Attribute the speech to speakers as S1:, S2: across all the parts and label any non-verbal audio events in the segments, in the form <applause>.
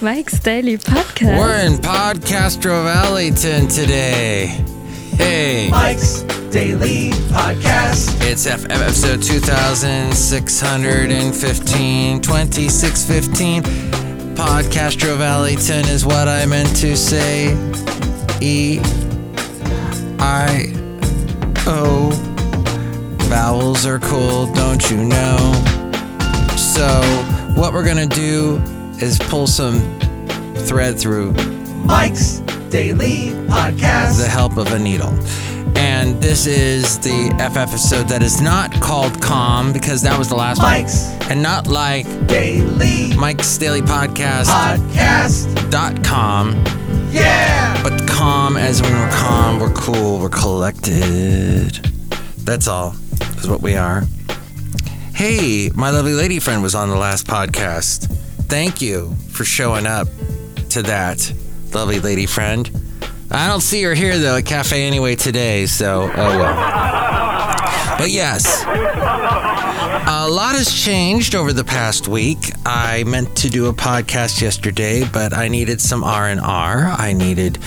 S1: Mike's Daily Podcast.
S2: We're in Podcastro Valleyton today. Hey.
S3: Mike's Daily Podcast.
S2: It's F- episode 2615, 2615. Podcastro Valleyton is what I meant to say. E I O. Vowels are cool, don't you know? So, what we're gonna do is pull some thread through
S3: Mike's Daily Podcast.
S2: With the help of a needle. And this is the F episode that is not called Calm because that was the last
S3: Mike's
S2: one. And not like
S3: Daily
S2: Mike's Daily Podcast
S3: Podcast.
S2: dot com,
S3: Yeah.
S2: but calm as when we're calm, we're cool, we're collected. That's all, is what we are. Hey, my lovely lady friend was on the last podcast. Thank you for showing up to that, lovely lady friend. I don't see her here though at Cafe Anyway today, so oh well. But yes, a lot has changed over the past week. I meant to do a podcast yesterday, but I needed some R and R. I needed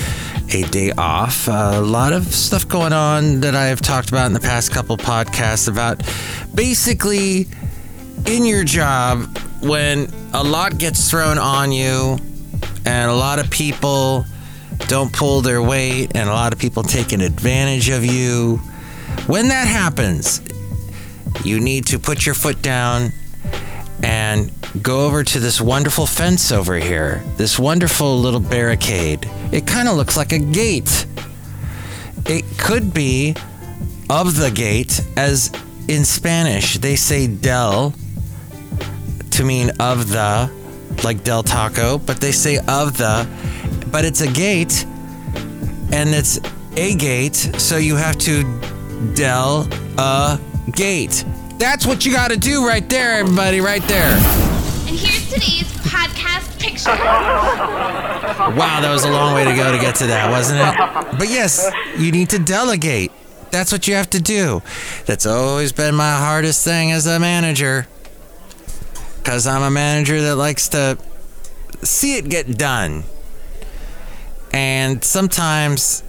S2: a day off. a lot of stuff going on that I have talked about in the past couple podcasts about basically in your job when a lot gets thrown on you and a lot of people don't pull their weight and a lot of people taking advantage of you. When that happens, you need to put your foot down and go over to this wonderful fence over here, this wonderful little barricade. It kind of looks like a gate. It could be of the gate, as in Spanish, they say del to mean of the, like Del Taco, but they say of the, but it's a gate and it's a gate, so you have to del a gate. That's what you got to do right there, everybody, right there.
S4: And here's today's podcast picture.
S2: Wow, that was a long way to go to get to that, wasn't it? But yes, you need to delegate. That's what you have to do. That's always been my hardest thing as a manager. Because I'm a manager that likes to see it get done. And sometimes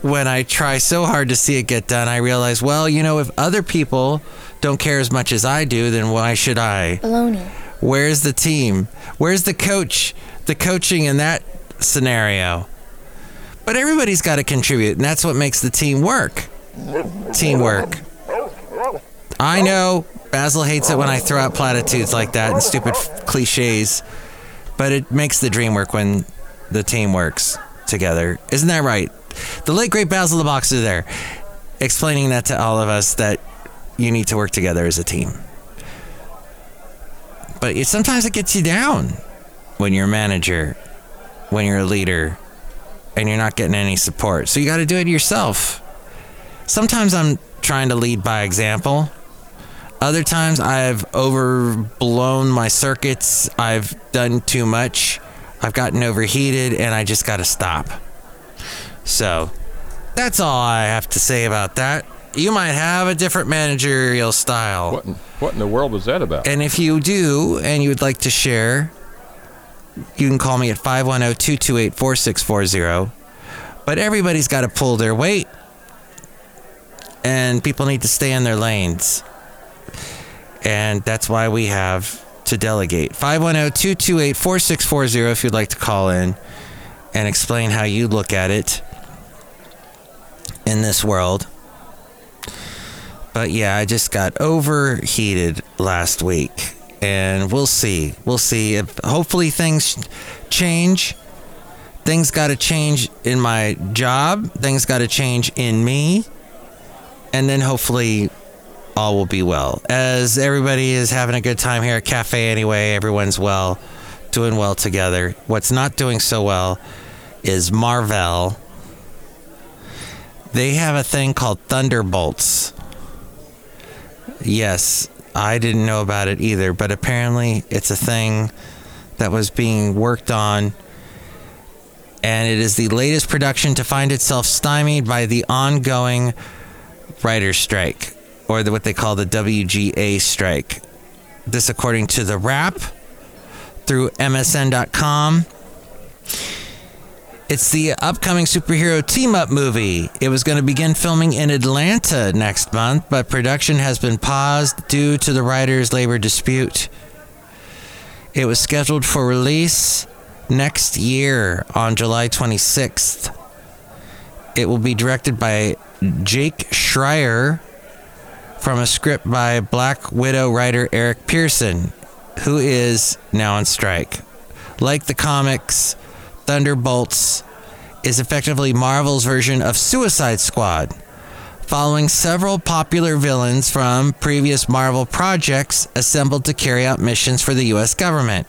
S2: when I try so hard to see it get done, I realize, well, you know, if other people don't care as much as I do, then why should I?
S1: Baloney.
S2: Where's the team? Where's the coach? The coaching in that scenario. But everybody's got to contribute, and that's what makes the team work. Teamwork. I know Basil hates it when I throw out platitudes like that and stupid f- cliches, but it makes the dream work when the team works together. Isn't that right? The late great Basil the Boxer there, explaining that to all of us that you need to work together as a team but it, sometimes it gets you down when you're a manager, when you're a leader, and you're not getting any support. So you got to do it yourself. Sometimes I'm trying to lead by example. Other times I've overblown my circuits. I've done too much. I've gotten overheated and I just got to stop. So that's all I have to say about that. You might have a different managerial style.
S5: What in, what in the world was that about?
S2: And if you do and you would like to share, you can call me at 510 228 4640. But everybody's got to pull their weight. And people need to stay in their lanes. And that's why we have to delegate. 510 228 4640 if you'd like to call in and explain how you look at it in this world. But yeah, I just got overheated last week. And we'll see. We'll see if hopefully things change. Things got to change in my job. Things got to change in me. And then hopefully all will be well. As everybody is having a good time here at Cafe anyway, everyone's well, doing well together. What's not doing so well is Marvel. They have a thing called Thunderbolts. Yes, I didn't know about it either, but apparently it's a thing that was being worked on. And it is the latest production to find itself stymied by the ongoing writer's strike. or the, what they call the WGA strike. This, according to the Wrap through MSN.com. It's the upcoming superhero team up movie. It was going to begin filming in Atlanta next month, but production has been paused due to the writers' labor dispute. It was scheduled for release next year on July 26th. It will be directed by Jake Schreier from a script by Black Widow writer Eric Pearson, who is now on strike. Like the comics, Thunderbolts is effectively Marvel's version of Suicide Squad, following several popular villains from previous Marvel projects assembled to carry out missions for the US government.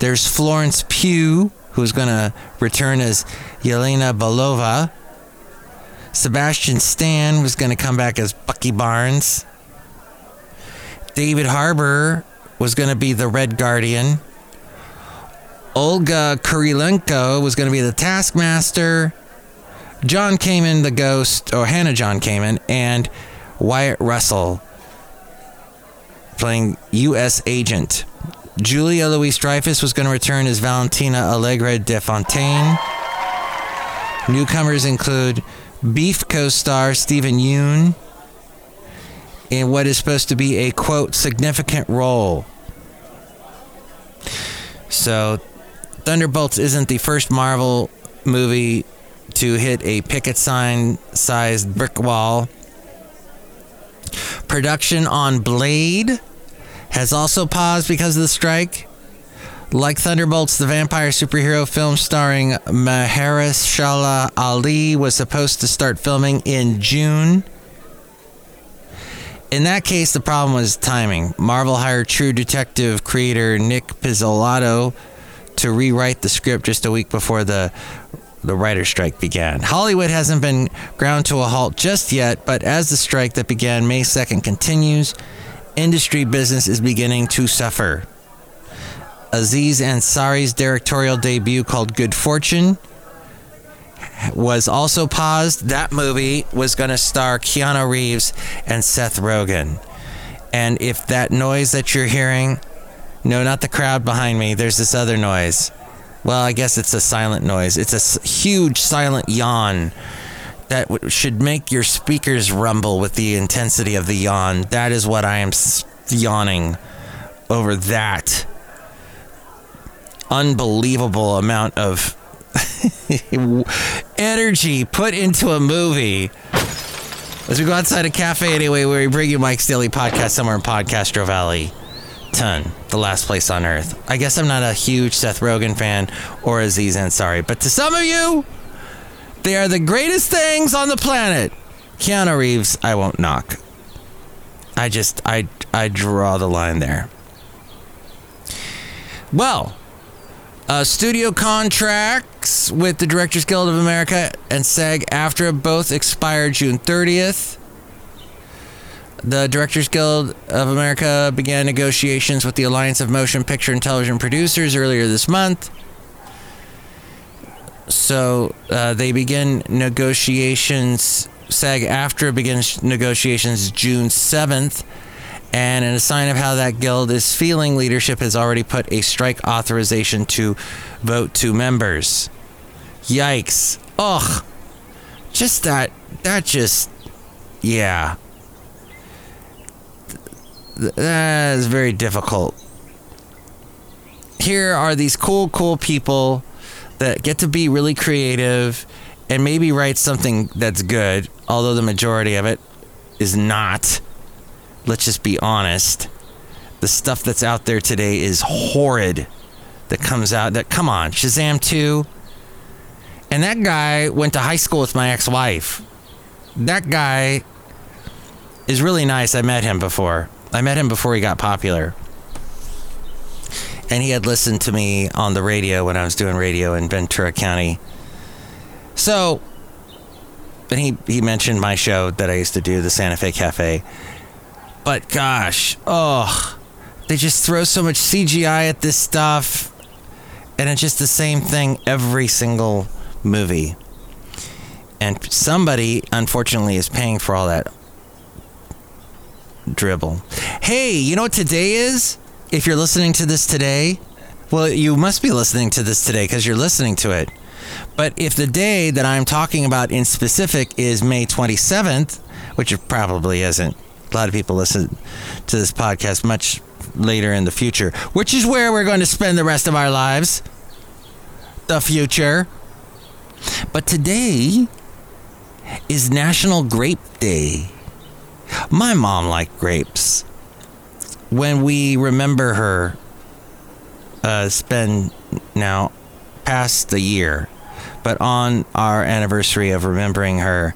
S2: There's Florence Pugh, who's going to return as Yelena Belova. Sebastian Stan was going to come back as Bucky Barnes. David Harbour was going to be the Red Guardian. Olga Kurylenko was going to be the Taskmaster. John Kamen, the Ghost, or Hannah John Kamen, and Wyatt Russell playing U.S. Agent. Julia Louise Dreyfus was going to return as Valentina Allegra de Fontaine. Newcomers include Beef co star Steven Yeun in what is supposed to be a quote significant role. So, Thunderbolts isn't the first Marvel movie to hit a picket sign sized brick wall. Production on Blade has also paused because of the strike. Like Thunderbolts, the vampire superhero film starring Mahershala Ali was supposed to start filming in June. In that case, the problem was timing. Marvel hired True Detective creator Nic Pizzolatto to rewrite the script just a week before the the writer's strike began. Hollywood hasn't been ground to a halt just yet, but as the strike that began May 2nd continues, industry business is beginning to suffer. Aziz Ansari's directorial debut called Good Fortune was also paused. That movie was going to star Keanu Reeves and Seth Rogen. And if that noise that you're hearing, no, not the crowd behind me, there's this other noise. Well, I guess it's a silent noise. It's a huge silent yawn that w- should make your speakers rumble with the intensity of the yawn. That is what I am yawning over that unbelievable amount of <laughs> energy put into a movie. As we go outside a cafe anyway, where we bring you Mike's Daily Podcast somewhere in Podcastro Valley. Ton, the last place on earth. I guess I'm not a huge Seth Rogen fan or Aziz Ansari, but to some of you, they are the greatest things on the planet. Keanu Reeves, I won't knock. I just, I, I draw the line there. Well, uh, studio contracts with the Directors Guild of America and SAG AFTRA both expired June 30th. The Directors Guild of America began negotiations with the Alliance of Motion Picture and Television Producers earlier this month. So uh, they begin negotiations. SAG AFTRA begins negotiations June 7th. And in a sign of how that guild is feeling, leadership has already put a strike authorization to vote to members. Yikes. Ugh. Just that, that just, yeah. That is very difficult. Here are these cool, cool people that get to be really creative and maybe write something that's good, although the majority of it is not. Let's just be honest. The stuff that's out there today is horrid. That comes out that come on, Shazam 2. And that guy went to high school with my ex-wife. That guy is really nice. I met him before. I met him before he got popular. And he had listened to me on the radio when I was doing radio in Ventura County. So, and he, he mentioned my show that I used to do, the Santa Fe Cafe. But gosh, oh, they just throw so much CGI at this stuff. And it's just the same thing every single movie. And somebody, unfortunately, is paying for all that dribble. Hey, you know what today is? If you're listening to this today, well, you must be listening to this today because you're listening to it. But if the day that I'm talking about in specific is May 27th, which it probably isn't, a lot of people listen to this podcast much later in the future, which is where we're going to spend the rest of our lives. The future. But today is National Grape Day. My mom liked grapes. When we remember her, uh, been now past the year, but on our anniversary of remembering her,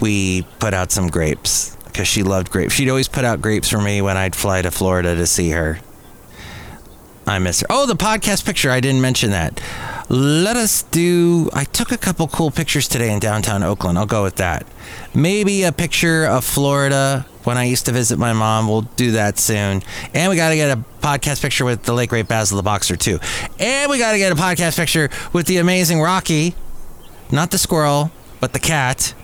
S2: we put out some grapes because she loved grapes. She'd always put out grapes for me when I'd fly to Florida to see her. I miss her. Oh, the podcast picture. I didn't mention that. Let us do. I took a couple cool pictures today in downtown Oakland. I'll go with that. Maybe a picture of Florida when I used to visit my mom. We'll do that soon. And we got to get a podcast picture with the late great Basil the Boxer, too. And we got to get a podcast picture with the amazing Rocky. Not the squirrel, but the cat.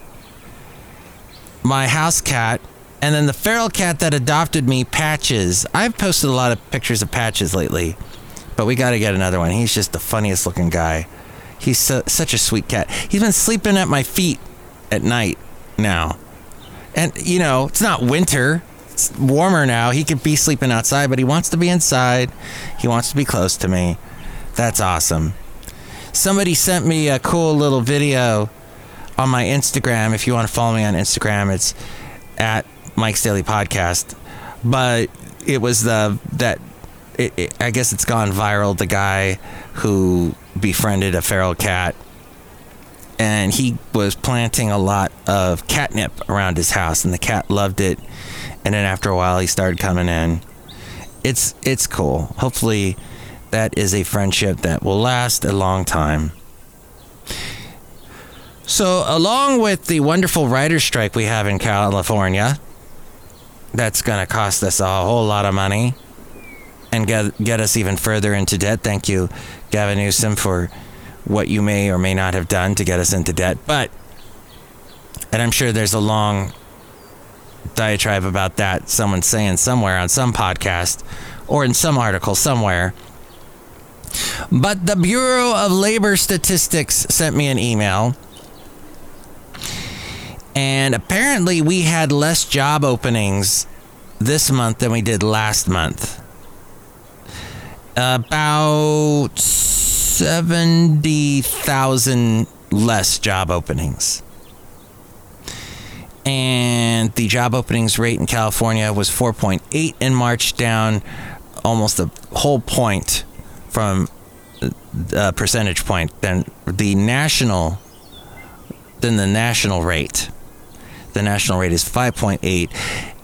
S2: My house cat and then the feral cat that adopted me, Patches. I've posted a lot of pictures of Patches lately, but we got to get another one. He's just the funniest looking guy. He's su- such a sweet cat. He's been sleeping at my feet at night now. And, you know, it's not winter. It's warmer now. He could be sleeping outside, but he wants to be inside. He wants to be close to me. That's awesome. Somebody sent me a cool little video on my Instagram. If you want to follow me on Instagram, it's at Mike's Daily Podcast, but it was the that it, it, I guess it's gone viral. The guy who befriended a feral cat, and he was planting a lot of catnip around his house, and the cat loved it. And then after a while, he started coming in. It's it's cool. Hopefully, that is a friendship that will last a long time. So, along with the wonderful writer's strike we have in California, that's going to cost us a whole lot of money and get, get us even further into debt. Thank you, Gavin Newsom, for what you may or may not have done to get us into debt. But, and I'm sure there's a long diatribe about that, someone saying somewhere on some podcast or in some article somewhere. But the Bureau of Labor Statistics sent me an email and apparently, we had less job openings this month than we did last month. About 70,000 less job openings. And the job openings rate in California was 4.8 in March, down almost a whole point from a percentage point than the national than the national rate. The national rate is 5.8.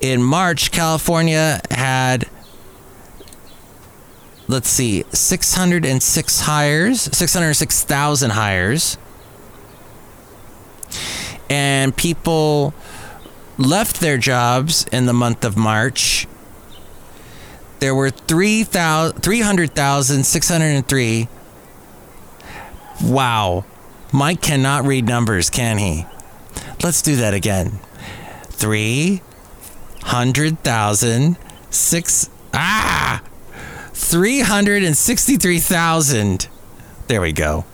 S2: In March, California had let's see, 606 hires, 606,000 hires. And people left their jobs in the month of March. There were 300,603. Wow. Mike cannot read numbers, can he? Let's do that again. Three hundred thousand six ah three hundred and sixty three thousand. There we go.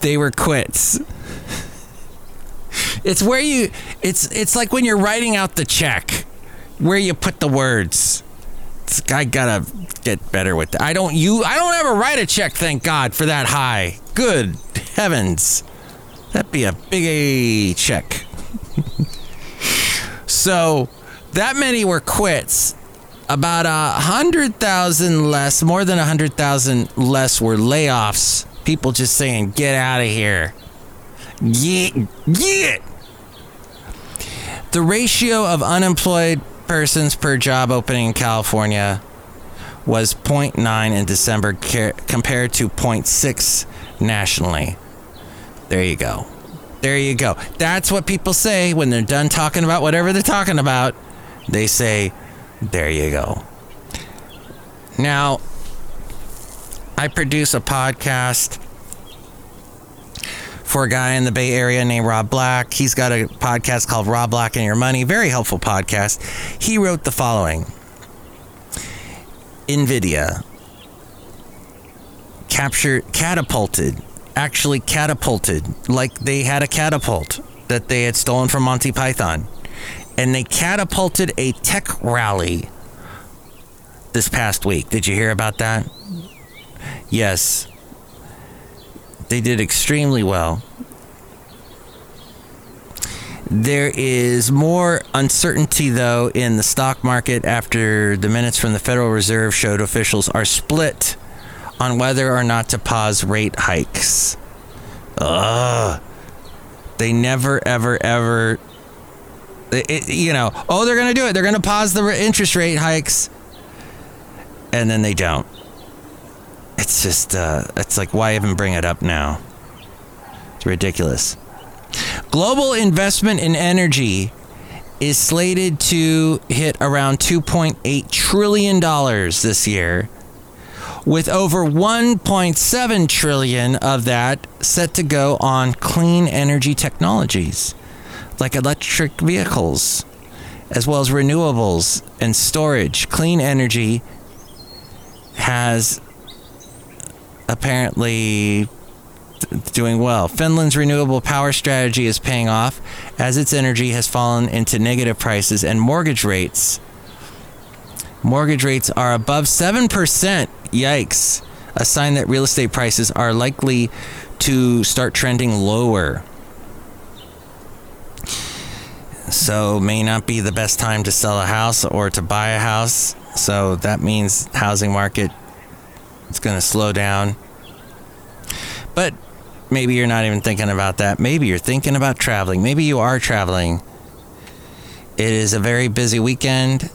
S2: They were quits. It's where you it's it's like when you're writing out the check, where you put the words. It's, I gotta get better with that. I don't you I don't ever write a check, thank God, for that high. Good heavens. That'd be a big A check. <laughs> so that many were quits. About a hundred thousand less, more than a hundred thousand less were layoffs. People just saying, "Get out of here." Get, get. The ratio of unemployed persons per job opening in California was 0.9 in December compared to 0.6 nationally. There you go. There you go. That's what people say when they're done talking about whatever they're talking about. They say, there you go. Now, I produce a podcast for a guy in the Bay Area named Rob Black. He's got a podcast called Rob Black and Your Money, very helpful podcast. He wrote the following NVIDIA captured, catapulted, actually catapulted, like they had a catapult that they had stolen from Monty Python. And they catapulted a tech rally this past week. Did you hear about that? Yes. They did extremely well. There is more uncertainty, though, in the stock market after the minutes from the Federal Reserve showed officials are split on whether or not to pause rate hikes. Ugh. They never, ever, ever, it, you know, oh, they're going to do it. They're going to pause the interest rate hikes. And then they don't. It's just, uh, it's like, why even bring it up now? It's ridiculous. Global investment in energy is slated to hit around $2.8 trillion this year with over 1.7 trillion of that set to go on clean energy technologies like electric vehicles as well as renewables and storage clean energy has apparently doing well. Finland's renewable power strategy is paying off as its energy has fallen into negative prices and mortgage rates Mortgage rates are above 7%. Yikes. A sign that real estate prices are likely to start trending lower. So, may not be the best time to sell a house or to buy a house. So, that means housing market is going to slow down. But maybe you're not even thinking about that. Maybe you're thinking about traveling. Maybe you are traveling. It is a very busy weekend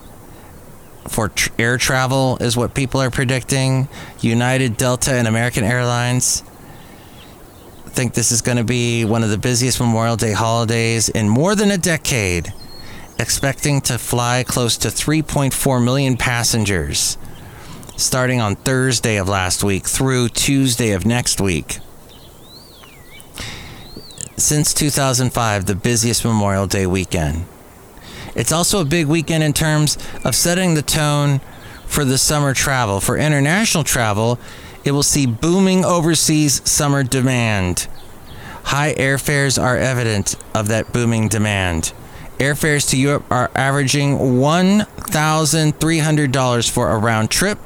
S2: for tr- air travel, is what people are predicting. United, Delta, and American Airlines think this is going to be one of the busiest Memorial Day holidays in more than a decade, expecting to fly close to 3.4 million passengers starting on Thursday of last week through Tuesday of next week. Since 2005, the busiest Memorial Day weekend. It's also a big weekend in terms of setting the tone for the summer travel. For international travel, it will see booming overseas summer demand. High airfares are evident of that booming demand. Airfares to Europe are averaging $1,300 for a round trip,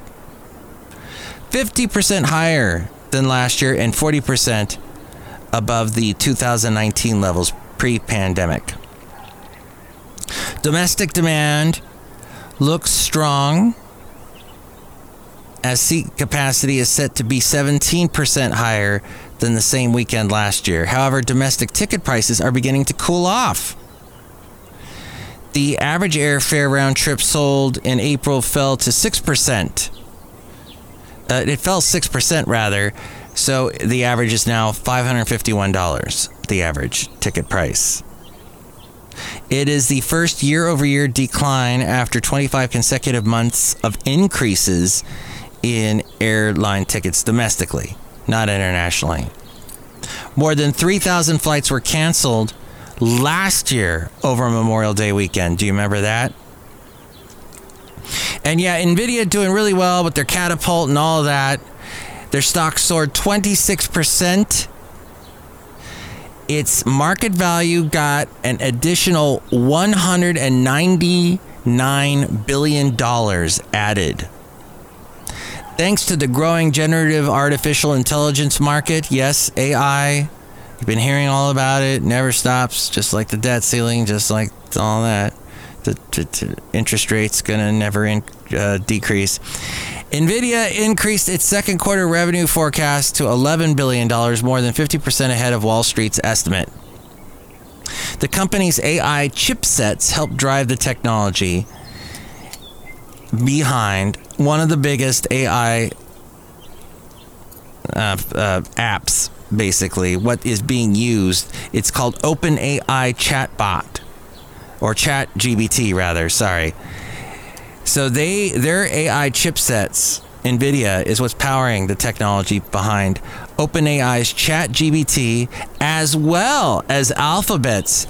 S2: 50% higher than last year and 40% above the 2019 levels pre pandemic. Domestic demand looks strong as seat capacity is set to be 17% higher than the same weekend last year. However, domestic ticket prices are beginning to cool off. The average airfare round trip sold in April fell to 6%. Uh, it fell 6% rather, so the average is now $551, the average ticket price. It is the first year over year decline after 25 consecutive months of increases in airline tickets domestically, not internationally. More than 3,000 flights were canceled last year over Memorial Day weekend. Do you remember that? And yeah, Nvidia doing really well with their catapult and all that. Their stock soared 26% its market value got an additional $199 billion added. Thanks to the growing generative artificial intelligence market, yes, AI, you've been hearing all about it, never stops, just like the debt ceiling, just like all that. The, the, the interest rate's gonna never in, uh, decrease. Nvidia increased its second quarter revenue forecast to $11 billion, more than 50% ahead of Wall Street's estimate. The company's AI chipsets help drive the technology behind one of the biggest AI uh, uh, apps, basically, what is being used. It's called OpenAI Chatbot, or Chat GBT, rather, sorry. So they their AI chipsets NVIDIA is what's powering the technology behind OpenAI's ChatGPT, as well as Alphabet's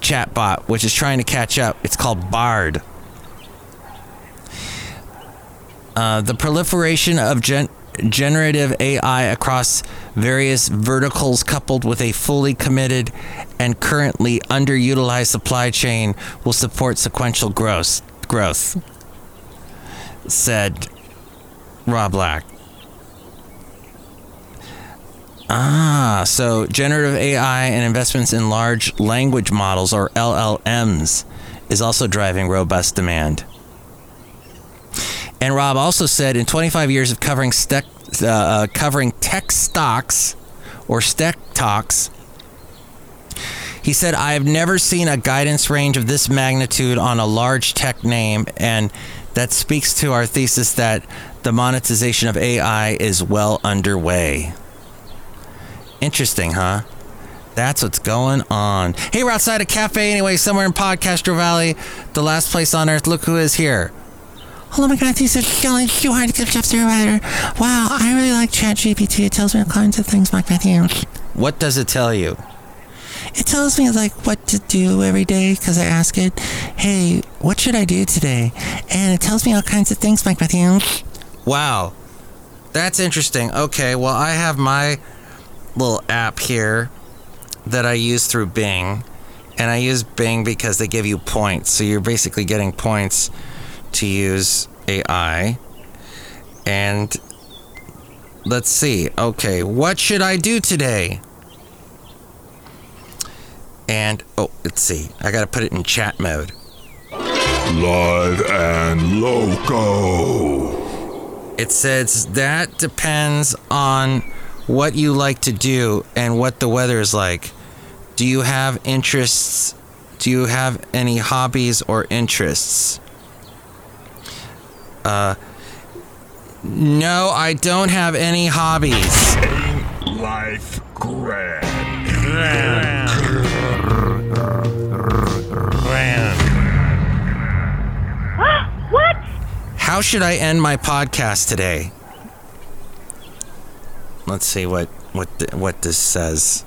S2: chatbot, which is trying to catch up. It's called Bard. Uh, the proliferation of gen- generative AI across various verticals, coupled with a fully committed and currently underutilized supply chain, will support sequential growth. Growth, said Rob Black. Ah, so generative AI and investments in large language models, or LLMs, is also driving robust demand. And Rob also said in 25 years of covering, stec, uh, uh, covering tech stocks or tech talks, he said, I have never seen a guidance range of this magnitude on a large tech name, and that speaks to our thesis that the monetization of AI is well underway. Interesting, huh? That's what's going on. Hey, we're outside a cafe anyway, somewhere in Podcastro Valley, the last place on earth. Look who is here.
S6: Oh my god, these are going too hard to get up there either. Wow, I really like ChatGPT. It tells me all kinds of things, Mike Matthew.
S2: What does it tell you?
S6: It tells me like what to do every day because I ask it, hey, what should I do today? And it tells me all kinds of things, Mike Matthew.
S2: Wow. That's interesting. Okay, well, I have my little app here that I use through Bing. And I use Bing because they give you points. So you're basically getting points to use AI. And let's see. Okay, what should I do today? And oh, let's see. I got to put it in chat mode.
S7: Live and loco.
S2: It says that depends on what you like to do and what the weather is like. Do you have interests? Do you have any hobbies or interests? Uh, no, I don't have any hobbies.
S7: Life grand. Grand. Grand.
S4: what?
S2: How should I end my podcast today? Let's see what what th- what this says.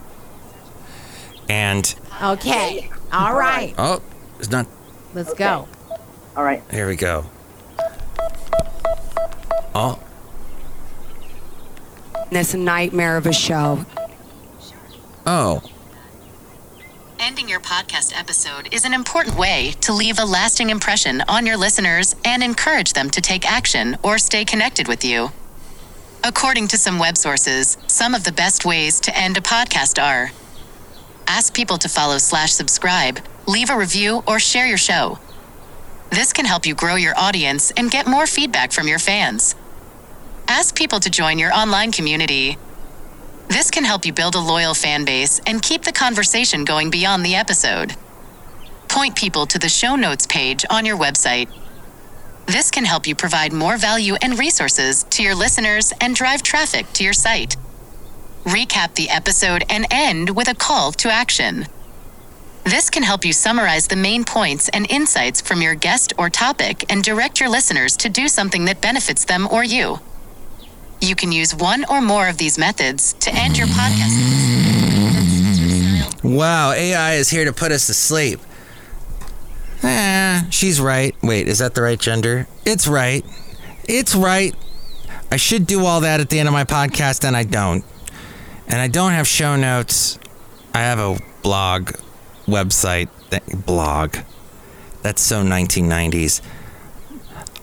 S2: And
S8: Okay. All right.
S2: oh, it's not.
S8: Let's go.
S9: All right.
S2: Here we go. Oh,
S8: This nightmare of a show.
S2: oh,
S10: Ending your podcast episode is an important way to leave a lasting impression on your listeners and encourage them to take action or stay connected with you. According to some web sources, some of the best ways to end a podcast are ask people to follow slash subscribe, leave a review, or share your show. This can help you grow your audience and get more feedback from your fans. Ask people to join your online community. This can help you build a loyal fan base and keep the conversation going beyond the episode. Point people to the show notes page on your website. This can help you provide more value and resources to your listeners and drive traffic to your site. Recap the episode and end with a call to action. This can help you summarize the main points and insights from your guest or topic and direct your listeners to do something that benefits them or you. You can use one or more of these methods to end your podcast.
S2: wow! AI is here to put us to sleep. Ah, she's right. Wait, is that the right gender? It's right. It's right. I should do all that at the end of my podcast, and I don't. And I don't have show notes. I have a blog website. Blog. That's so 1990s.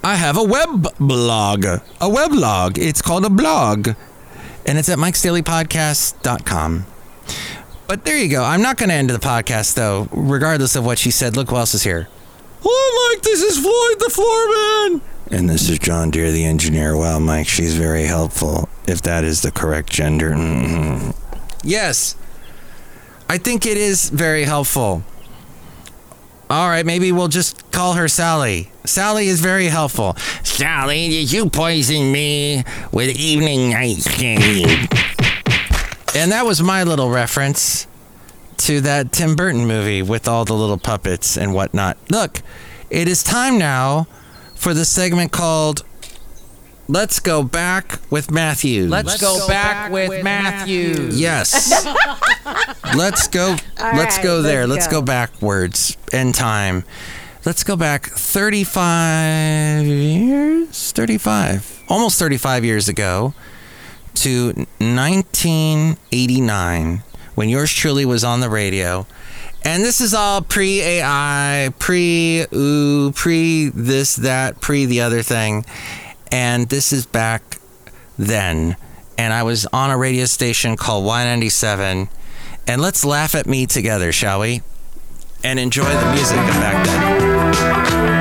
S2: I have a web blog. A weblog. It's called a blog. And it's at mikesdailypodcast.com. But there you go. I'm not going to end the podcast, though, regardless of what she said. Look who else is here. Oh, Mike, this is Floyd the Floorman. And this is John Deer the engineer. Wow, Mike, she's very helpful. If that is the correct gender. Mm-hmm. Yes. I think it is very helpful. All right, maybe we'll just call her Sally. Sally is very helpful. Sally, did you poison me with evening ice cream? And that was my little reference to that Tim Burton movie with all the little puppets and whatnot. Look, it is time now for the segment called let's go back with Matthews.
S11: Let's, go, back, with, Matthews.
S2: Yes. <laughs> let's go.
S4: All
S2: let's
S4: right,
S2: go there.
S4: let's
S2: Let's go
S4: go.
S2: backwards in time. Let's go back 35 years. 35. Almost 35 years ago to 1989 when yours truly was on the radio. And this is all pre AI, pre ooh, pre this, that, pre the other thing. And this is back then. And I was on a radio station called Y97. And let's laugh at me together, shall we? And enjoy the music of back then.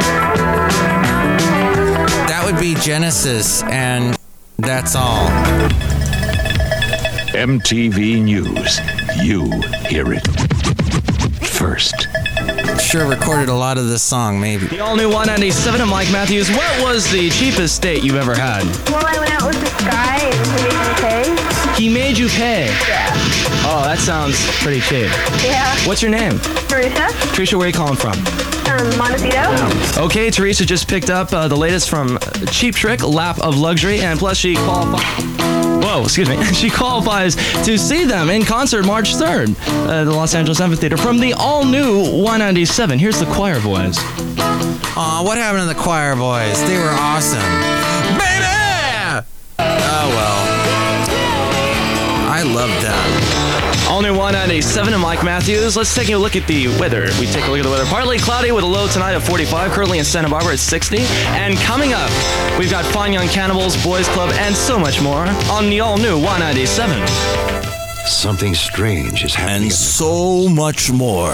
S2: That would be Genesis, and that's all.
S7: MTV News. You hear it first.
S2: Sure recorded a lot of this song, maybe.
S11: The all new Y97 of Mike Matthews. What was the cheapest date you've ever had?
S4: Well, I went out with this guy and he made me pay.
S11: He made you pay.
S4: Yeah.
S11: Oh, that sounds pretty cheap.
S4: Yeah.
S11: What's your name?
S4: Teresa,
S11: Teresa, where are you calling from?
S4: Montecito.
S11: Okay, Teresa just picked up uh, the latest from Cheap Trick, Lap of Luxury, and plus she qualifies. Whoa, excuse me. <laughs> She qualifies to see them in concert March 3rd at the Los Angeles Amphitheater from the all new Y97. Here's the choir boys.
S2: Aw, what happened to the choir boys? They were awesome. Baby! Oh, well. I love them.
S11: All new Y97 and Mike Matthews. Let's take a look at the weather. We take a look at the weather. Partly cloudy with a low tonight of 45. Currently in Santa Barbara at 60. And coming up, we've got Fine Young Cannibals, Boys Club, and so much more on the all new Y97.
S12: Something strange is happening.
S2: And so much more.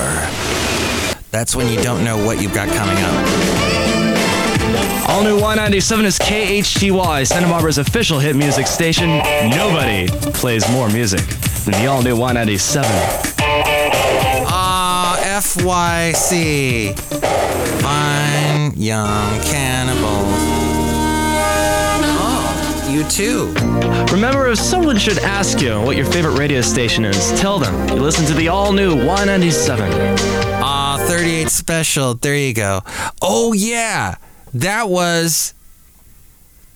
S2: That's when you don't know what you've got coming up.
S11: All new 197 is KHTY, Santa Barbara's official hit music station. Nobody plays more music than the all new Y97.
S2: Ah, FYC. Fine Young Cannibals. Oh, you too.
S11: Remember, if someone should ask you what your favorite radio station is, tell them you listen to the all new Y97.
S2: Ah, 38 special. There you go. Oh yeah, that was.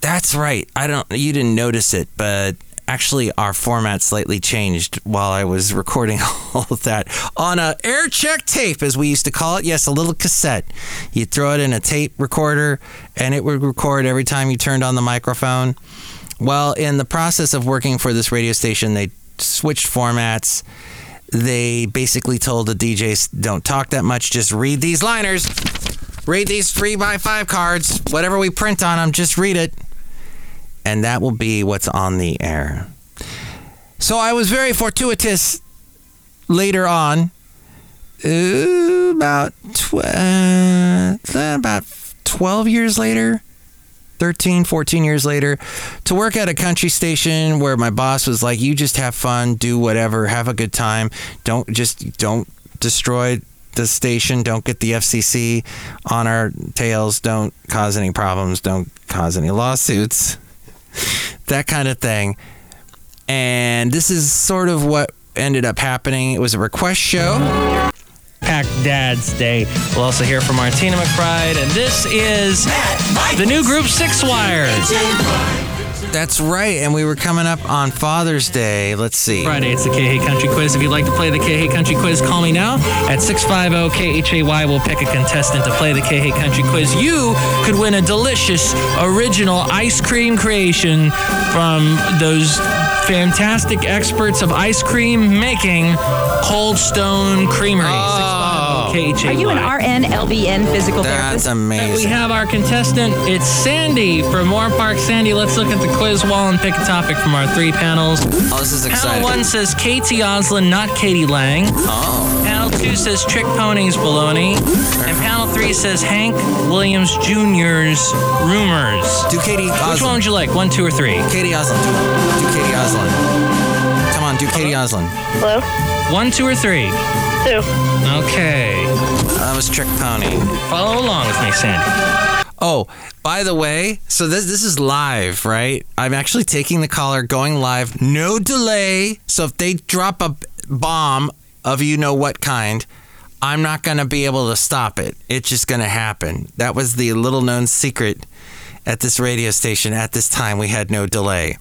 S2: That's right. I don't. You didn't notice it, but actually, our format slightly changed while I was recording <laughs> all of that on a air check tape, as we used to call it. Yes, a little cassette. You throw it in a tape recorder, and it would record every time you turned on the microphone. Well, in the process of working for this radio station, they switched formats they basically told the DJs, don't talk that much, just read these liners. Read these three by five cards. Whatever we print on them, just read it. And that will be what's on the air. So I was very fortuitous later on, uh, about, tw- uh, about 12 years later, 13, 14 years later, to work at a country station where my boss was like, you just have fun, do whatever, have a good time. Don't just, don't destroy the station. Don't get the FCC on our tails. Don't cause any problems. Don't cause any lawsuits. That kind of thing. And this is sort of what ended up happening. It was a request show. Packed Dad's Day. We'll also hear from Martina McBride, and this is the new group Six Wires. That's right, and we were coming up on Father's Day. Let's see.
S13: Friday, it's the K Hey Country Quiz. If you'd like to play the K Hey Country Quiz, call me now at 650 KHAY. We'll pick a contestant to play the K Hey Country Quiz. You could win a delicious, original ice cream creation from those fantastic experts of ice cream making, Cold Stone Creamery.
S2: Oh.
S13: 650
S1: Are you an RN, LVN physical therapist?
S2: That's
S1: therapist?
S13: We have our contestant. It's Sandy from Moorpark. Sandy, let's look at the quiz wall and pick a topic from our three panels.
S2: Oh, this is exciting.
S13: Panel one says K.T. Oslin, not Katie Lang.
S2: Oh.
S13: Panel two says Trick Ponies Baloney. And panel three says Hank Williams Jr.'s Rumors.
S2: Do K.T. Oslin.
S13: Which one would you like? One, two, or three?
S2: K.T. Oslin. Do, do K.T. Oslin. Come on, do K.T. Oslin.
S4: Hello?
S13: One, two, or three?
S4: Two.
S13: Okay.
S2: That was Trick Pony.
S13: Follow along with me, Sandy.
S2: Oh, by the way, so this this is live, right? I'm actually taking the caller, going live, no delay. So if they drop a bomb of you know what kind, I'm not gonna be able to stop it. It's just gonna happen. That was the little known secret. at this radio station at this time. We had no delay.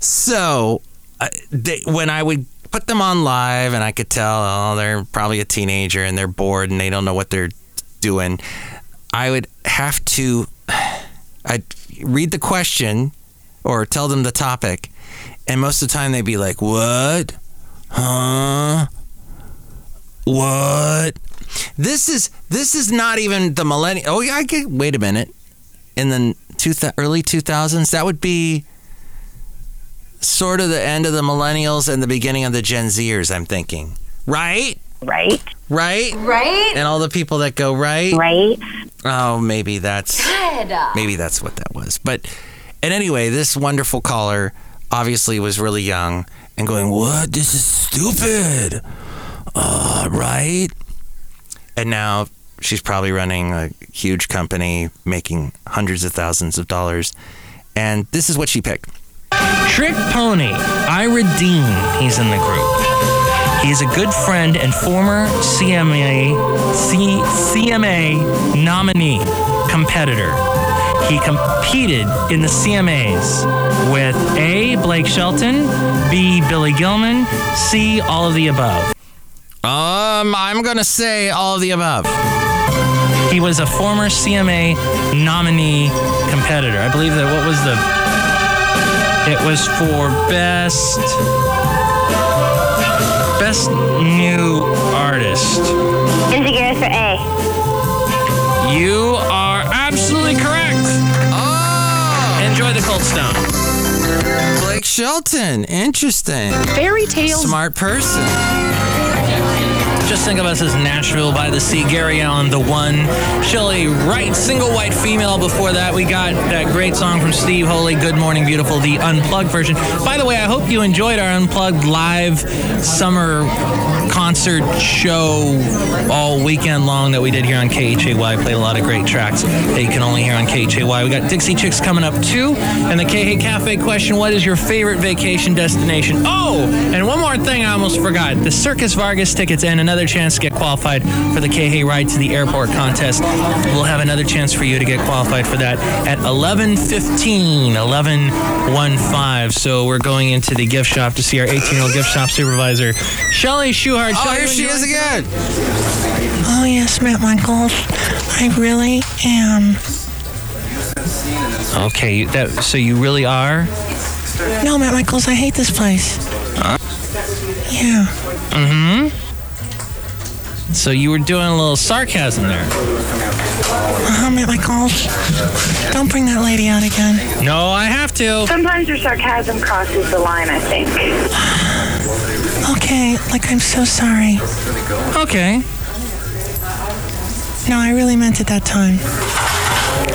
S2: So uh, they, when I would put them on live and I could tell, oh, they're probably a teenager and they're bored and they don't know what they're doing, I would have to <sighs> I'd read the question or tell them the topic. And most of the time they'd be like, What? Huh? What? This is this is not even the millennium. Oh yeah, I get. Wait a minute. In the two early two thousands, that would be sort of the end of the millennials and the beginning of the Gen Zers. I'm thinking, right?
S4: Right.
S2: Right.
S4: Right.
S2: And all the people that go right.
S4: Right.
S2: Oh, maybe that's maybe that's what that was. But and anyway, this wonderful caller obviously was really young and going, "What? This is stupid." Uh, right? And now she's probably running a huge company making hundreds of thousands of dollars. And this is what she picked.
S13: Trick Pony, Ira Dean, he's in the group. He's a good friend and former CMA C, CMA nominee competitor. He competed in the CMAs with A. Blake Shelton, B. Billy Gilman, C. All of the above.
S2: Um, I'm gonna say all of the above.
S13: He was a former CMA nominee competitor. I believe that what was the it was for best best new artist.
S4: Indicator for A.
S13: You are absolutely correct.
S2: Oh!
S13: Enjoy the cold stone.
S2: Blake Shelton, interesting.
S1: Fairy tales.
S2: Smart person.
S13: Just think of us as Nashville by the Sea, Gary Allan, the one, Chely Wright, single white female. Before that, we got that great song from Steve Holy, Good Morning Beautiful, the unplugged version. By the way, I hope you enjoyed our unplugged live summer concert show all weekend long that we did here on KHAY. Played a lot of great tracks that you can only hear on KHAY. We got Dixie Chicks coming up too, and the KH Cafe question: What is your favorite vacation destination? Oh, and one more thing I almost forgot: the Circus Vargas tickets and another chance to get qualified for the KH Ride to the Airport contest. We'll have another chance for you to get qualified for that at 11:15, 11:15. So we're going into the gift shop to see our 18-year-old gift shop supervisor, Chely Shoehart.
S2: Oh,
S13: Chely,
S2: here she is again.
S6: Oh, yes, Matt Michaels. I really am.
S13: Okay, that so you really are.
S6: No, Matt Michaels, I hate this place. Yeah.
S13: Mm-hmm. So you were doing a little sarcasm there.
S6: Uh-huh, Matt Michaels. Don't bring that lady out again.
S13: No, I have to.
S4: Sometimes your sarcasm crosses the line, I think.
S6: Okay, like, I'm so sorry.
S13: Okay.
S6: No, I really meant it that time.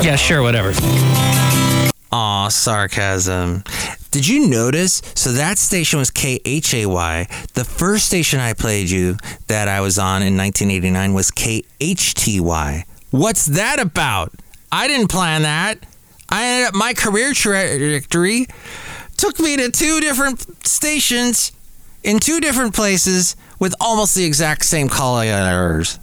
S13: Yeah, sure, whatever.
S2: Aw, sarcasm. Did you notice? So that station was KHAY. The first station I played you that I was on in 1989 was KHTY. What's that about? I didn't plan that. I ended up, my career trajectory took me to two different stations in two different places with almost the exact same call letters.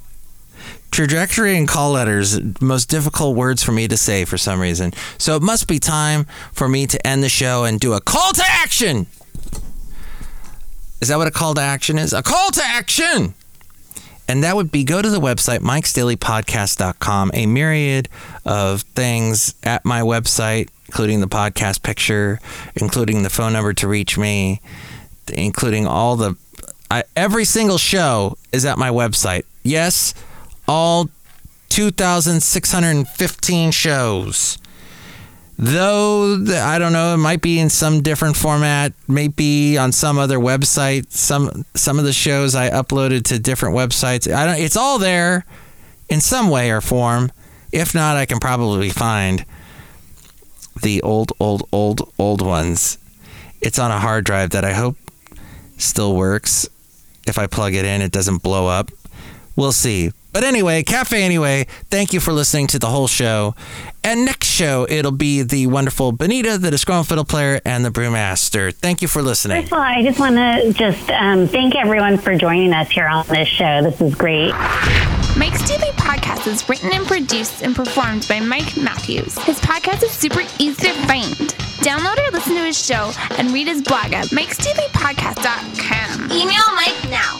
S2: Trajectory and call letters, most difficult words for me to say for some reason. So it must be time for me to end the show and do a call to action. Is that what a call to action is? A call to action! And that would be go to the website, mikesdailypodcast.com, a myriad of things at my website, including the podcast picture, including the phone number to reach me, including all the. I, every single show is at my website. Yes, all 2,615 shows. Though I don't know, it might be in some different format, maybe on some other website. Some some of the shows I uploaded to different websites. I don't. It's all there in some way or form. If not, I can probably find the old, old, old, old ones. It's on a hard drive that I hope still works. If I plug it in, it doesn't blow up. We'll see. But anyway, Cafe Anyway, thank you for listening to the whole show. And next show, it'll be the wonderful Benita, the disgruntled fiddle player, and the brewmaster. Thank you for listening.
S4: First of all, I just want to just um, thank everyone for joining us here on this show. This is great.
S14: Mike's Daily Podcast is written and produced and performed by Mike Matthews. His podcast is super easy to find. Download or listen to his show and read his blog at mikesdailypodcast.com.
S15: Email Mike now